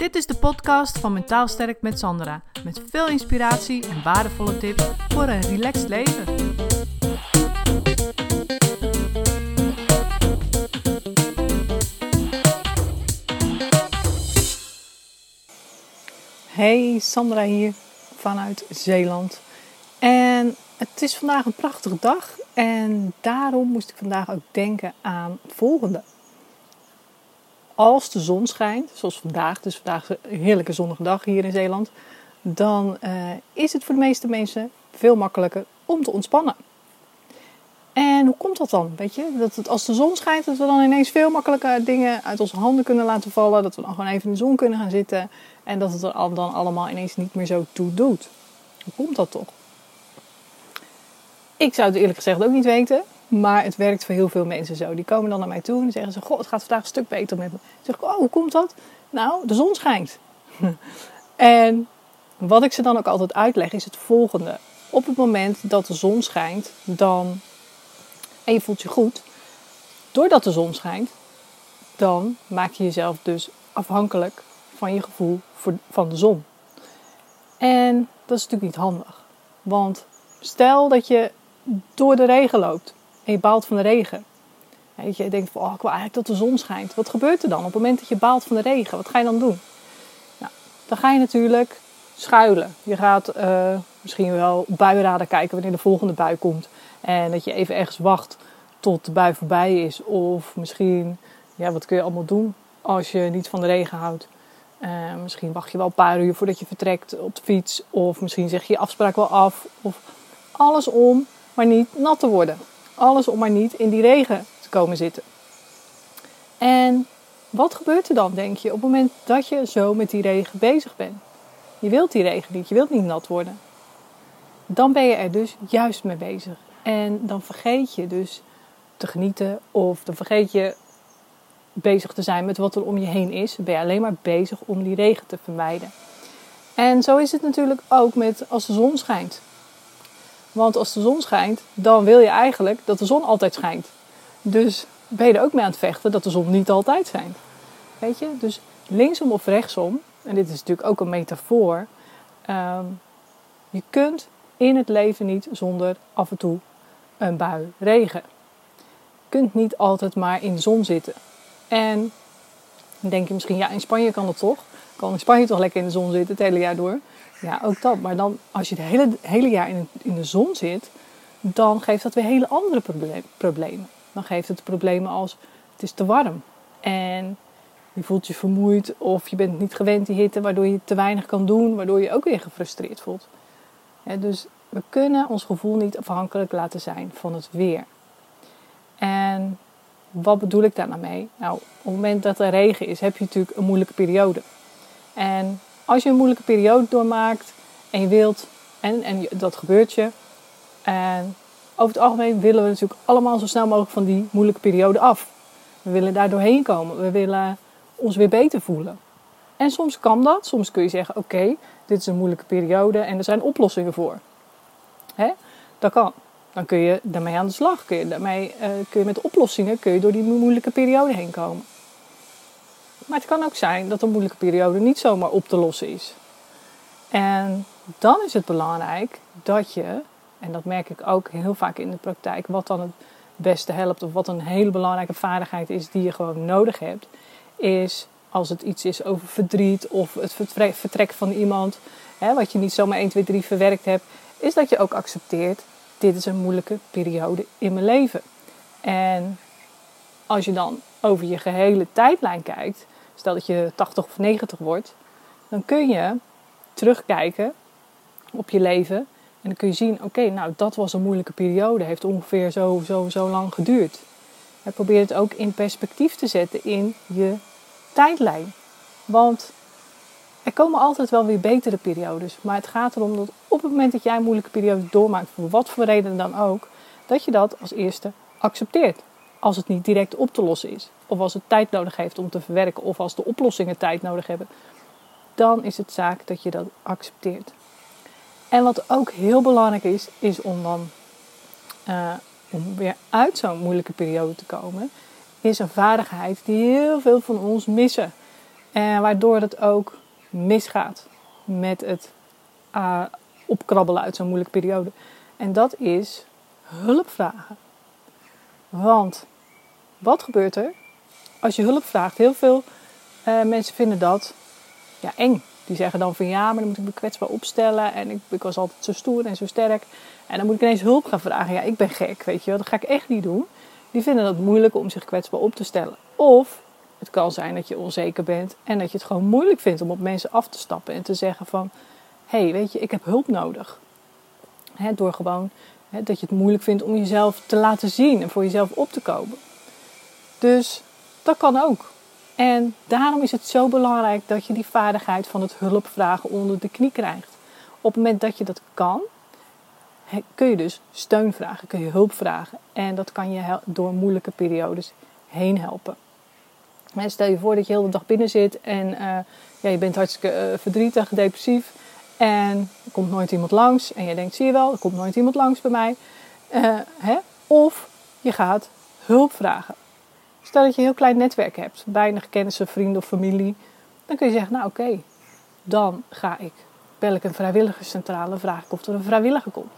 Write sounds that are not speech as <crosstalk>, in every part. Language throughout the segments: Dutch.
Dit is de podcast van Mentaal Sterk met Sandra. Met veel inspiratie en waardevolle tips voor een relaxed leven. Hey, Sandra hier vanuit Zeeland. En het is vandaag een prachtige dag en daarom moest ik vandaag ook denken aan volgende als de zon schijnt, zoals vandaag, dus vandaag is een heerlijke zonnige dag hier in Zeeland, dan uh, is het voor de meeste mensen veel makkelijker om te ontspannen. En hoe komt dat dan? Weet je, dat het, als de zon schijnt, dat we dan ineens veel makkelijker dingen uit onze handen kunnen laten vallen. Dat we dan gewoon even in de zon kunnen gaan zitten. En dat het er dan allemaal ineens niet meer zo toe doet. Hoe komt dat toch? Ik zou het eerlijk gezegd ook niet weten. Maar het werkt voor heel veel mensen zo. Die komen dan naar mij toe en zeggen ze: Goh, het gaat vandaag een stuk beter met me. Dan zeg ik: Oh, hoe komt dat? Nou, de zon schijnt. <laughs> en wat ik ze dan ook altijd uitleg is het volgende. Op het moment dat de zon schijnt, dan. en je voelt je goed. Doordat de zon schijnt, dan maak je jezelf dus afhankelijk van je gevoel van de zon. En dat is natuurlijk niet handig. Want stel dat je door de regen loopt je baalt van de regen. Je, denkt van, oh, ik wil eigenlijk dat de zon schijnt. Wat gebeurt er dan op het moment dat je baalt van de regen? Wat ga je dan doen? Nou, dan ga je natuurlijk schuilen. Je gaat uh, misschien wel buienradar kijken wanneer de volgende bui komt. En dat je even ergens wacht tot de bui voorbij is. Of misschien, ja, wat kun je allemaal doen als je niet van de regen houdt? Uh, misschien wacht je wel een paar uur voordat je vertrekt op de fiets. Of misschien zeg je je afspraak wel af. Of alles om maar niet nat te worden. Alles om maar niet in die regen te komen zitten. En wat gebeurt er dan, denk je, op het moment dat je zo met die regen bezig bent? Je wilt die regen niet, je wilt niet nat worden. Dan ben je er dus juist mee bezig. En dan vergeet je dus te genieten of dan vergeet je bezig te zijn met wat er om je heen is. Dan ben je alleen maar bezig om die regen te vermijden. En zo is het natuurlijk ook met als de zon schijnt. Want als de zon schijnt, dan wil je eigenlijk dat de zon altijd schijnt. Dus ben je er ook mee aan het vechten dat de zon niet altijd schijnt. Weet je? Dus linksom of rechtsom, en dit is natuurlijk ook een metafoor. Ehm, je kunt in het leven niet zonder af en toe een bui regen. Je kunt niet altijd maar in de zon zitten. En dan denk je misschien, ja, in Spanje kan dat toch? Kan in Spanje toch lekker in de zon zitten het hele jaar door? Ja, ook dat. Maar dan, als je het hele, hele jaar in, in de zon zit, dan geeft dat weer hele andere problemen. Dan geeft het problemen als het is te warm en je voelt je vermoeid of je bent niet gewend die hitte, waardoor je te weinig kan doen, waardoor je ook weer gefrustreerd voelt. dus we kunnen ons gevoel niet afhankelijk laten zijn van het weer. En wat bedoel ik daar nou mee? Nou, op het moment dat er regen is, heb je natuurlijk een moeilijke periode. En als je een moeilijke periode doormaakt en je wilt, en, en dat gebeurt je. En over het algemeen willen we natuurlijk allemaal zo snel mogelijk van die moeilijke periode af. We willen daar doorheen komen. We willen ons weer beter voelen. En soms kan dat. Soms kun je zeggen: Oké, dit is een moeilijke periode en er zijn oplossingen voor. Hè? Dat kan. Dan kun je daarmee aan de slag. Kun je, daarmee, uh, kun je met oplossingen kun je door die moeilijke periode heen komen. Maar het kan ook zijn dat een moeilijke periode niet zomaar op te lossen is. En dan is het belangrijk dat je, en dat merk ik ook heel vaak in de praktijk, wat dan het beste helpt of wat een hele belangrijke vaardigheid is die je gewoon nodig hebt, is als het iets is over verdriet of het vertrek van iemand, hè, wat je niet zomaar 1, 2, 3 verwerkt hebt, is dat je ook accepteert, dit is een moeilijke periode in mijn leven. En als je dan over je gehele tijdlijn kijkt, stel dat je 80 of 90 wordt, dan kun je terugkijken op je leven en dan kun je zien, oké, nou dat was een moeilijke periode, heeft ongeveer zo, zo, zo lang geduurd. En probeer het ook in perspectief te zetten in je tijdlijn. Want er komen altijd wel weer betere periodes. Maar het gaat erom dat op het moment dat jij een moeilijke periode doormaakt, voor wat voor reden dan ook, dat je dat als eerste accepteert als het niet direct op te lossen is. Of als het tijd nodig heeft om te verwerken. Of als de oplossingen tijd nodig hebben. Dan is het zaak dat je dat accepteert. En wat ook heel belangrijk is, is om dan uh, om weer uit zo'n moeilijke periode te komen, is een vaardigheid die heel veel van ons missen. En waardoor het ook misgaat met het uh, opkrabbelen uit zo'n moeilijke periode. En dat is hulp vragen. Want wat gebeurt er als je hulp vraagt? Heel veel uh, mensen vinden dat ja, eng. Die zeggen dan van ja, maar dan moet ik me kwetsbaar opstellen. En ik, ik was altijd zo stoer en zo sterk. En dan moet ik ineens hulp gaan vragen. Ja, ik ben gek, weet je wel. Dat ga ik echt niet doen. Die vinden het moeilijk om zich kwetsbaar op te stellen. Of het kan zijn dat je onzeker bent en dat je het gewoon moeilijk vindt om op mensen af te stappen en te zeggen van... Hé, hey, weet je, ik heb hulp nodig. door gewoon dat je het moeilijk vindt om jezelf te laten zien en voor jezelf op te komen. Dus dat kan ook. En daarom is het zo belangrijk dat je die vaardigheid van het hulpvragen onder de knie krijgt. Op het moment dat je dat kan, kun je dus steun vragen, kun je hulp vragen. En dat kan je door moeilijke periodes heen helpen. stel je voor dat je heel de dag binnen zit en uh, ja, je bent hartstikke uh, verdrietig, depressief. En er komt nooit iemand langs. En je denkt, zie je wel, er komt nooit iemand langs bij mij. Uh, hè? Of je gaat hulp vragen. Stel dat je een heel klein netwerk hebt, weinig kennissen, vrienden of familie. Dan kun je zeggen, nou oké, dan ga ik, bel ik een vrijwilligerscentrale, vraag ik of er een vrijwilliger komt.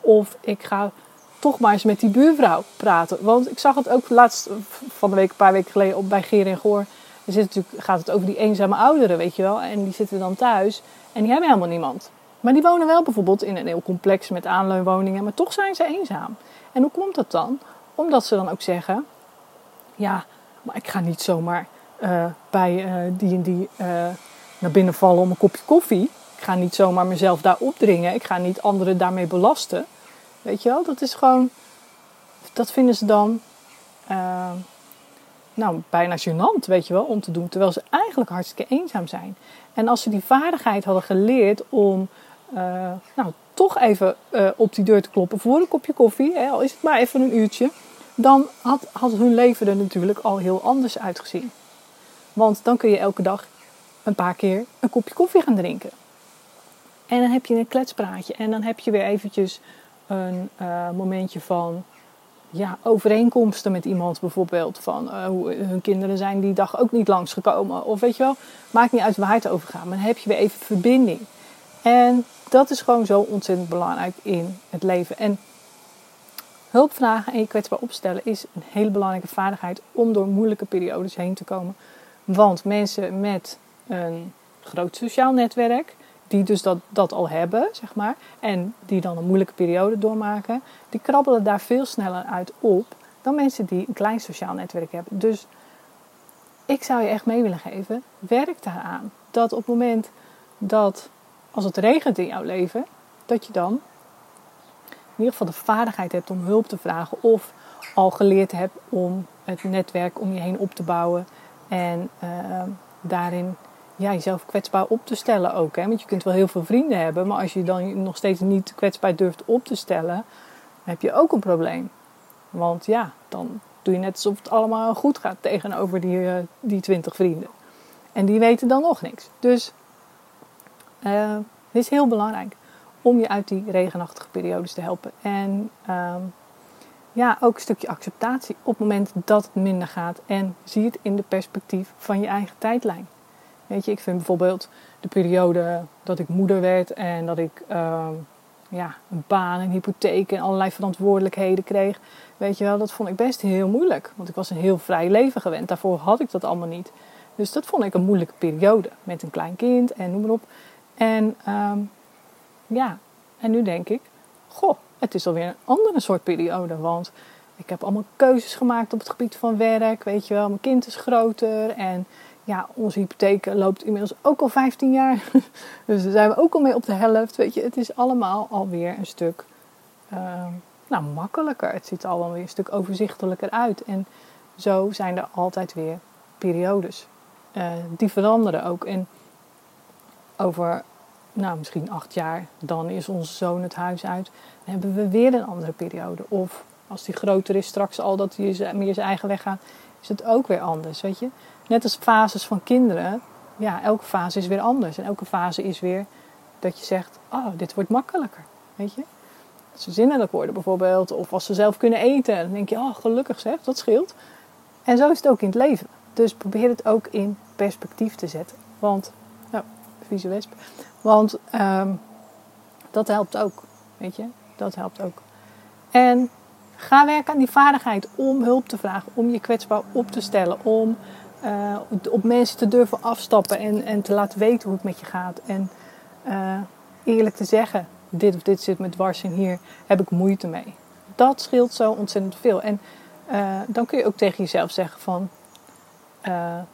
Of ik ga toch maar eens met die buurvrouw praten. Want ik zag het ook laatst van de week, een paar weken geleden, op bij Geer en Goor. Er zit natuurlijk, gaat het over die eenzame ouderen, weet je wel. En die zitten dan thuis en die hebben helemaal niemand. Maar die wonen wel bijvoorbeeld in een heel complex met aanleunwoningen, maar toch zijn ze eenzaam. En hoe komt dat dan? Omdat ze dan ook zeggen: Ja, maar ik ga niet zomaar uh, bij uh, die en die uh, naar binnen vallen om een kopje koffie. Ik ga niet zomaar mezelf daar opdringen. Ik ga niet anderen daarmee belasten. Weet je wel, dat is gewoon. Dat vinden ze dan. nou, bijna gênant, weet je wel, om te doen. Terwijl ze eigenlijk hartstikke eenzaam zijn. En als ze die vaardigheid hadden geleerd om nou, toch even op die deur te kloppen voor een kopje koffie, hè, al is het maar even een uurtje, dan had, hun leven er natuurlijk al heel anders uitgezien. Want dan kun je elke dag een paar keer een kopje koffie gaan drinken. En dan heb je een kletspraatje en dan heb je weer eventjes een uh, momentje van ja, overeenkomsten met iemand bijvoorbeeld. Van uh, hoe hun kinderen zijn die dag ook niet langsgekomen. Of weet je wel, maakt niet uit waar het over gaat. Maar dan heb je weer even verbinding. En dat is gewoon zo ontzettend belangrijk in het leven. En hulp vragen en je kwetsbaar opstellen is een hele belangrijke vaardigheid om door moeilijke periodes heen te komen. Want mensen met een groot sociaal netwerk, die dus dat, dat al hebben, zeg maar, en die dan een moeilijke periode doormaken, die krabbelen daar veel sneller uit op dan mensen die een klein sociaal netwerk hebben. Dus ik zou je echt mee willen geven, werk daaraan. Dat op het moment dat, als het regent in jouw leven, dat je dan ieder geval de vaardigheid hebt om hulp te vragen of al geleerd hebt om het netwerk om je heen op te bouwen en uh, daarin ja, jezelf kwetsbaar op te stellen ook. Hè? Want je kunt wel heel veel vrienden hebben, maar als je dan nog steeds niet kwetsbaar durft op te stellen, heb je ook een probleem. Want ja, dan doe je net alsof het allemaal goed gaat tegenover die, uh, die 20 vrienden. En die weten dan nog niks. Dus het is heel belangrijk om je uit die regenachtige periodes te helpen. En uh, ja, ook een stukje acceptatie op het moment dat het minder gaat. En zie het in de perspectief van je eigen tijdlijn. Weet je, ik vind bijvoorbeeld de periode dat ik moeder werd en dat ik uh, ja, een baan, een hypotheek en allerlei verantwoordelijkheden kreeg. Weet je wel, dat vond ik best heel moeilijk. Want ik was een heel vrij leven gewend. Daarvoor had ik dat allemaal niet. Dus dat vond ik een moeilijke periode. Met een klein kind en noem maar op. En um, ja, en nu denk ik, goh, het is alweer een andere soort periode. Want ik heb allemaal keuzes gemaakt op het gebied van werk. Weet je wel, mijn kind is groter en ja, onze hypotheek loopt inmiddels ook al 15 jaar. <laughs> dus daar zijn we ook al mee op de helft. Weet je, het is allemaal alweer een stuk uh, nou, makkelijker. Het ziet er alweer een stuk overzichtelijker uit. En zo zijn er altijd weer periodes. Uh, die veranderen ook. En over nou, misschien acht jaar, dan is onze zoon het huis uit. Dan hebben we weer een andere periode. Of als die groter is, straks al dat hij meer zijn eigen weg gaat, is het ook weer anders. Weet je? Net als fases van kinderen, ja, elke fase is weer anders. En elke fase is weer dat je zegt: Oh, dit wordt makkelijker. Weet je? Als ze zinnelijk worden bijvoorbeeld, of als ze zelf kunnen eten, dan denk je: Oh, gelukkig zeg, dat scheelt. En zo is het ook in het leven. Dus probeer het ook in perspectief te zetten. Want, vieze wesp. Want ehm, dat helpt ook. Weet je, dat helpt ook. En ga werken aan die vaardigheid om hulp te vragen, om je kwetsbaar op te stellen, om uh, op mensen te durven afstappen en, en te laten weten hoe het met je gaat. En uh, eerlijk te zeggen, dit of dit zit met dwars en hier heb ik moeite mee. Dat scheelt zo ontzettend veel. En uh, dan kun je ook tegen jezelf zeggen van,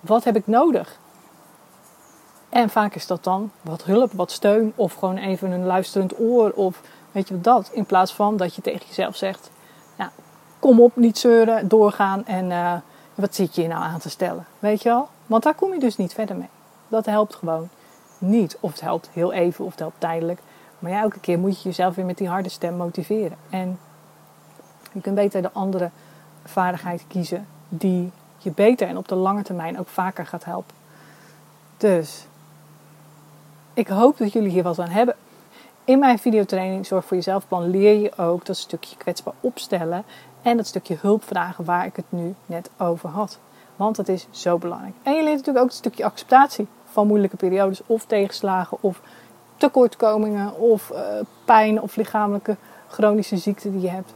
wat heb ik nodig? En vaak is dat dan wat hulp, wat steun of gewoon even een luisterend oor of weet je wat dat. In plaats van dat je tegen jezelf zegt, nou, kom op, niet zeuren, doorgaan en wat zit je je nou aan te stellen? Weet je wel? Want daar kom je dus niet verder mee. Dat helpt gewoon niet. Of het helpt heel even of het helpt tijdelijk. Maar ja, elke keer moet je jezelf weer met die harde stem motiveren. En je kunt beter de andere vaardigheid kiezen die je beter en op de lange termijn ook vaker gaat helpen. Dus ik hoop dat jullie hier wat aan hebben. In mijn videotraining Zorg voor Jezelf plan leer je ook dat stukje kwetsbaar opstellen en dat stukje hulpvragen waar ik het nu net over had. Want dat is zo belangrijk. En je leert natuurlijk ook het stukje acceptatie van moeilijke periodes of tegenslagen of tekortkomingen of uh, pijn of lichamelijke chronische ziekte die je hebt.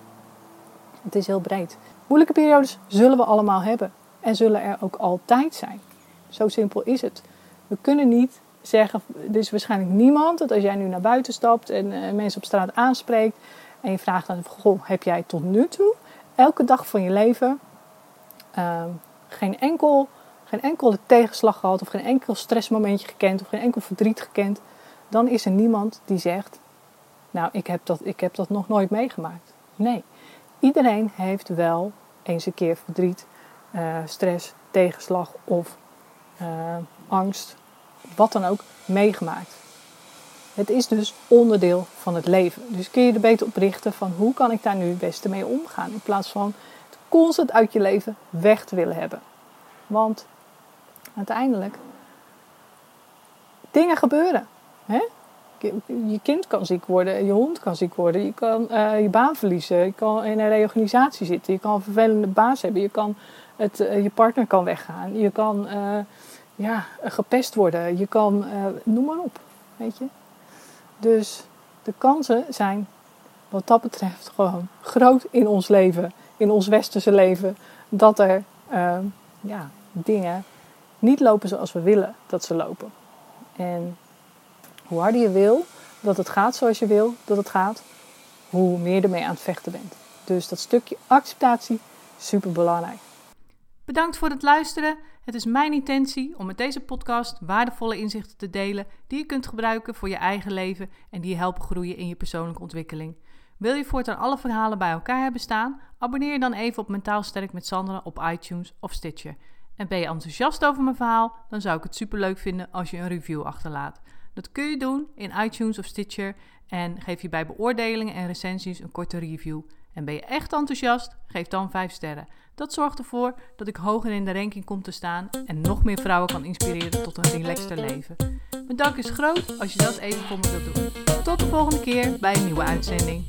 Het is heel breed. Moeilijke periodes zullen we allemaal hebben en zullen er ook altijd zijn. Zo simpel is het. We kunnen niet zeggen, er is waarschijnlijk niemand dat als jij nu naar buiten stapt en uh, mensen op straat aanspreekt en je vraagt dan, goh, heb jij tot nu toe elke dag van je leven uh, geen, enkel, geen enkele tegenslag gehad of geen enkel stressmomentje gekend of geen enkel verdriet gekend, dan is er niemand die zegt, nou ik heb dat, ik heb dat nog nooit meegemaakt. Nee, iedereen heeft wel eens een keer verdriet, uh, stress, tegenslag of uh, angst, wat dan ook, meegemaakt. Het is dus onderdeel van het leven. Dus kun je er beter op richten van hoe kan ik daar nu het beste mee omgaan. In plaats van het constant uit je leven weg te willen hebben. Want uiteindelijk, dingen gebeuren. Hè? Je kind kan ziek worden, je hond kan ziek worden, je kan uh, je baan verliezen, je kan in een reorganisatie zitten, je kan een vervelende baas hebben, je, kan het, uh, je partner kan weggaan, je kan uh, ja, gepest worden, je kan, noem maar op. Weet je? Dus de kansen zijn wat dat betreft gewoon groot in ons leven, in ons westerse leven, dat er uh, ja, dingen niet lopen zoals we willen dat ze lopen. En hoe harder je wil dat het gaat zoals je wil dat het gaat, hoe meer ermee aan het vechten bent. Dus dat stukje acceptatie, super belangrijk. Bedankt voor het luisteren. Het is mijn intentie om met deze podcast waardevolle inzichten te delen die je kunt gebruiken voor je eigen leven en die je helpen groeien in je persoonlijke ontwikkeling. Wil je voortaan alle verhalen bij elkaar hebben staan? Abonneer je dan even op Mentaal Sterk met Sandra op iTunes of Stitcher. En ben je enthousiast over mijn verhaal? Dan zou ik het superleuk vinden als je een review achterlaat. Dat kun je doen in iTunes of Stitcher en geef je bij beoordelingen en recensies een korte review. En ben je echt enthousiast? Geef dan 5 sterren. Dat zorgt ervoor dat ik hoger in de ranking kom te staan en nog meer vrouwen kan inspireren tot een relaxter leven. Mijn dank is groot als je dat even voor me wilt doen. Tot de volgende keer bij een nieuwe uitzending.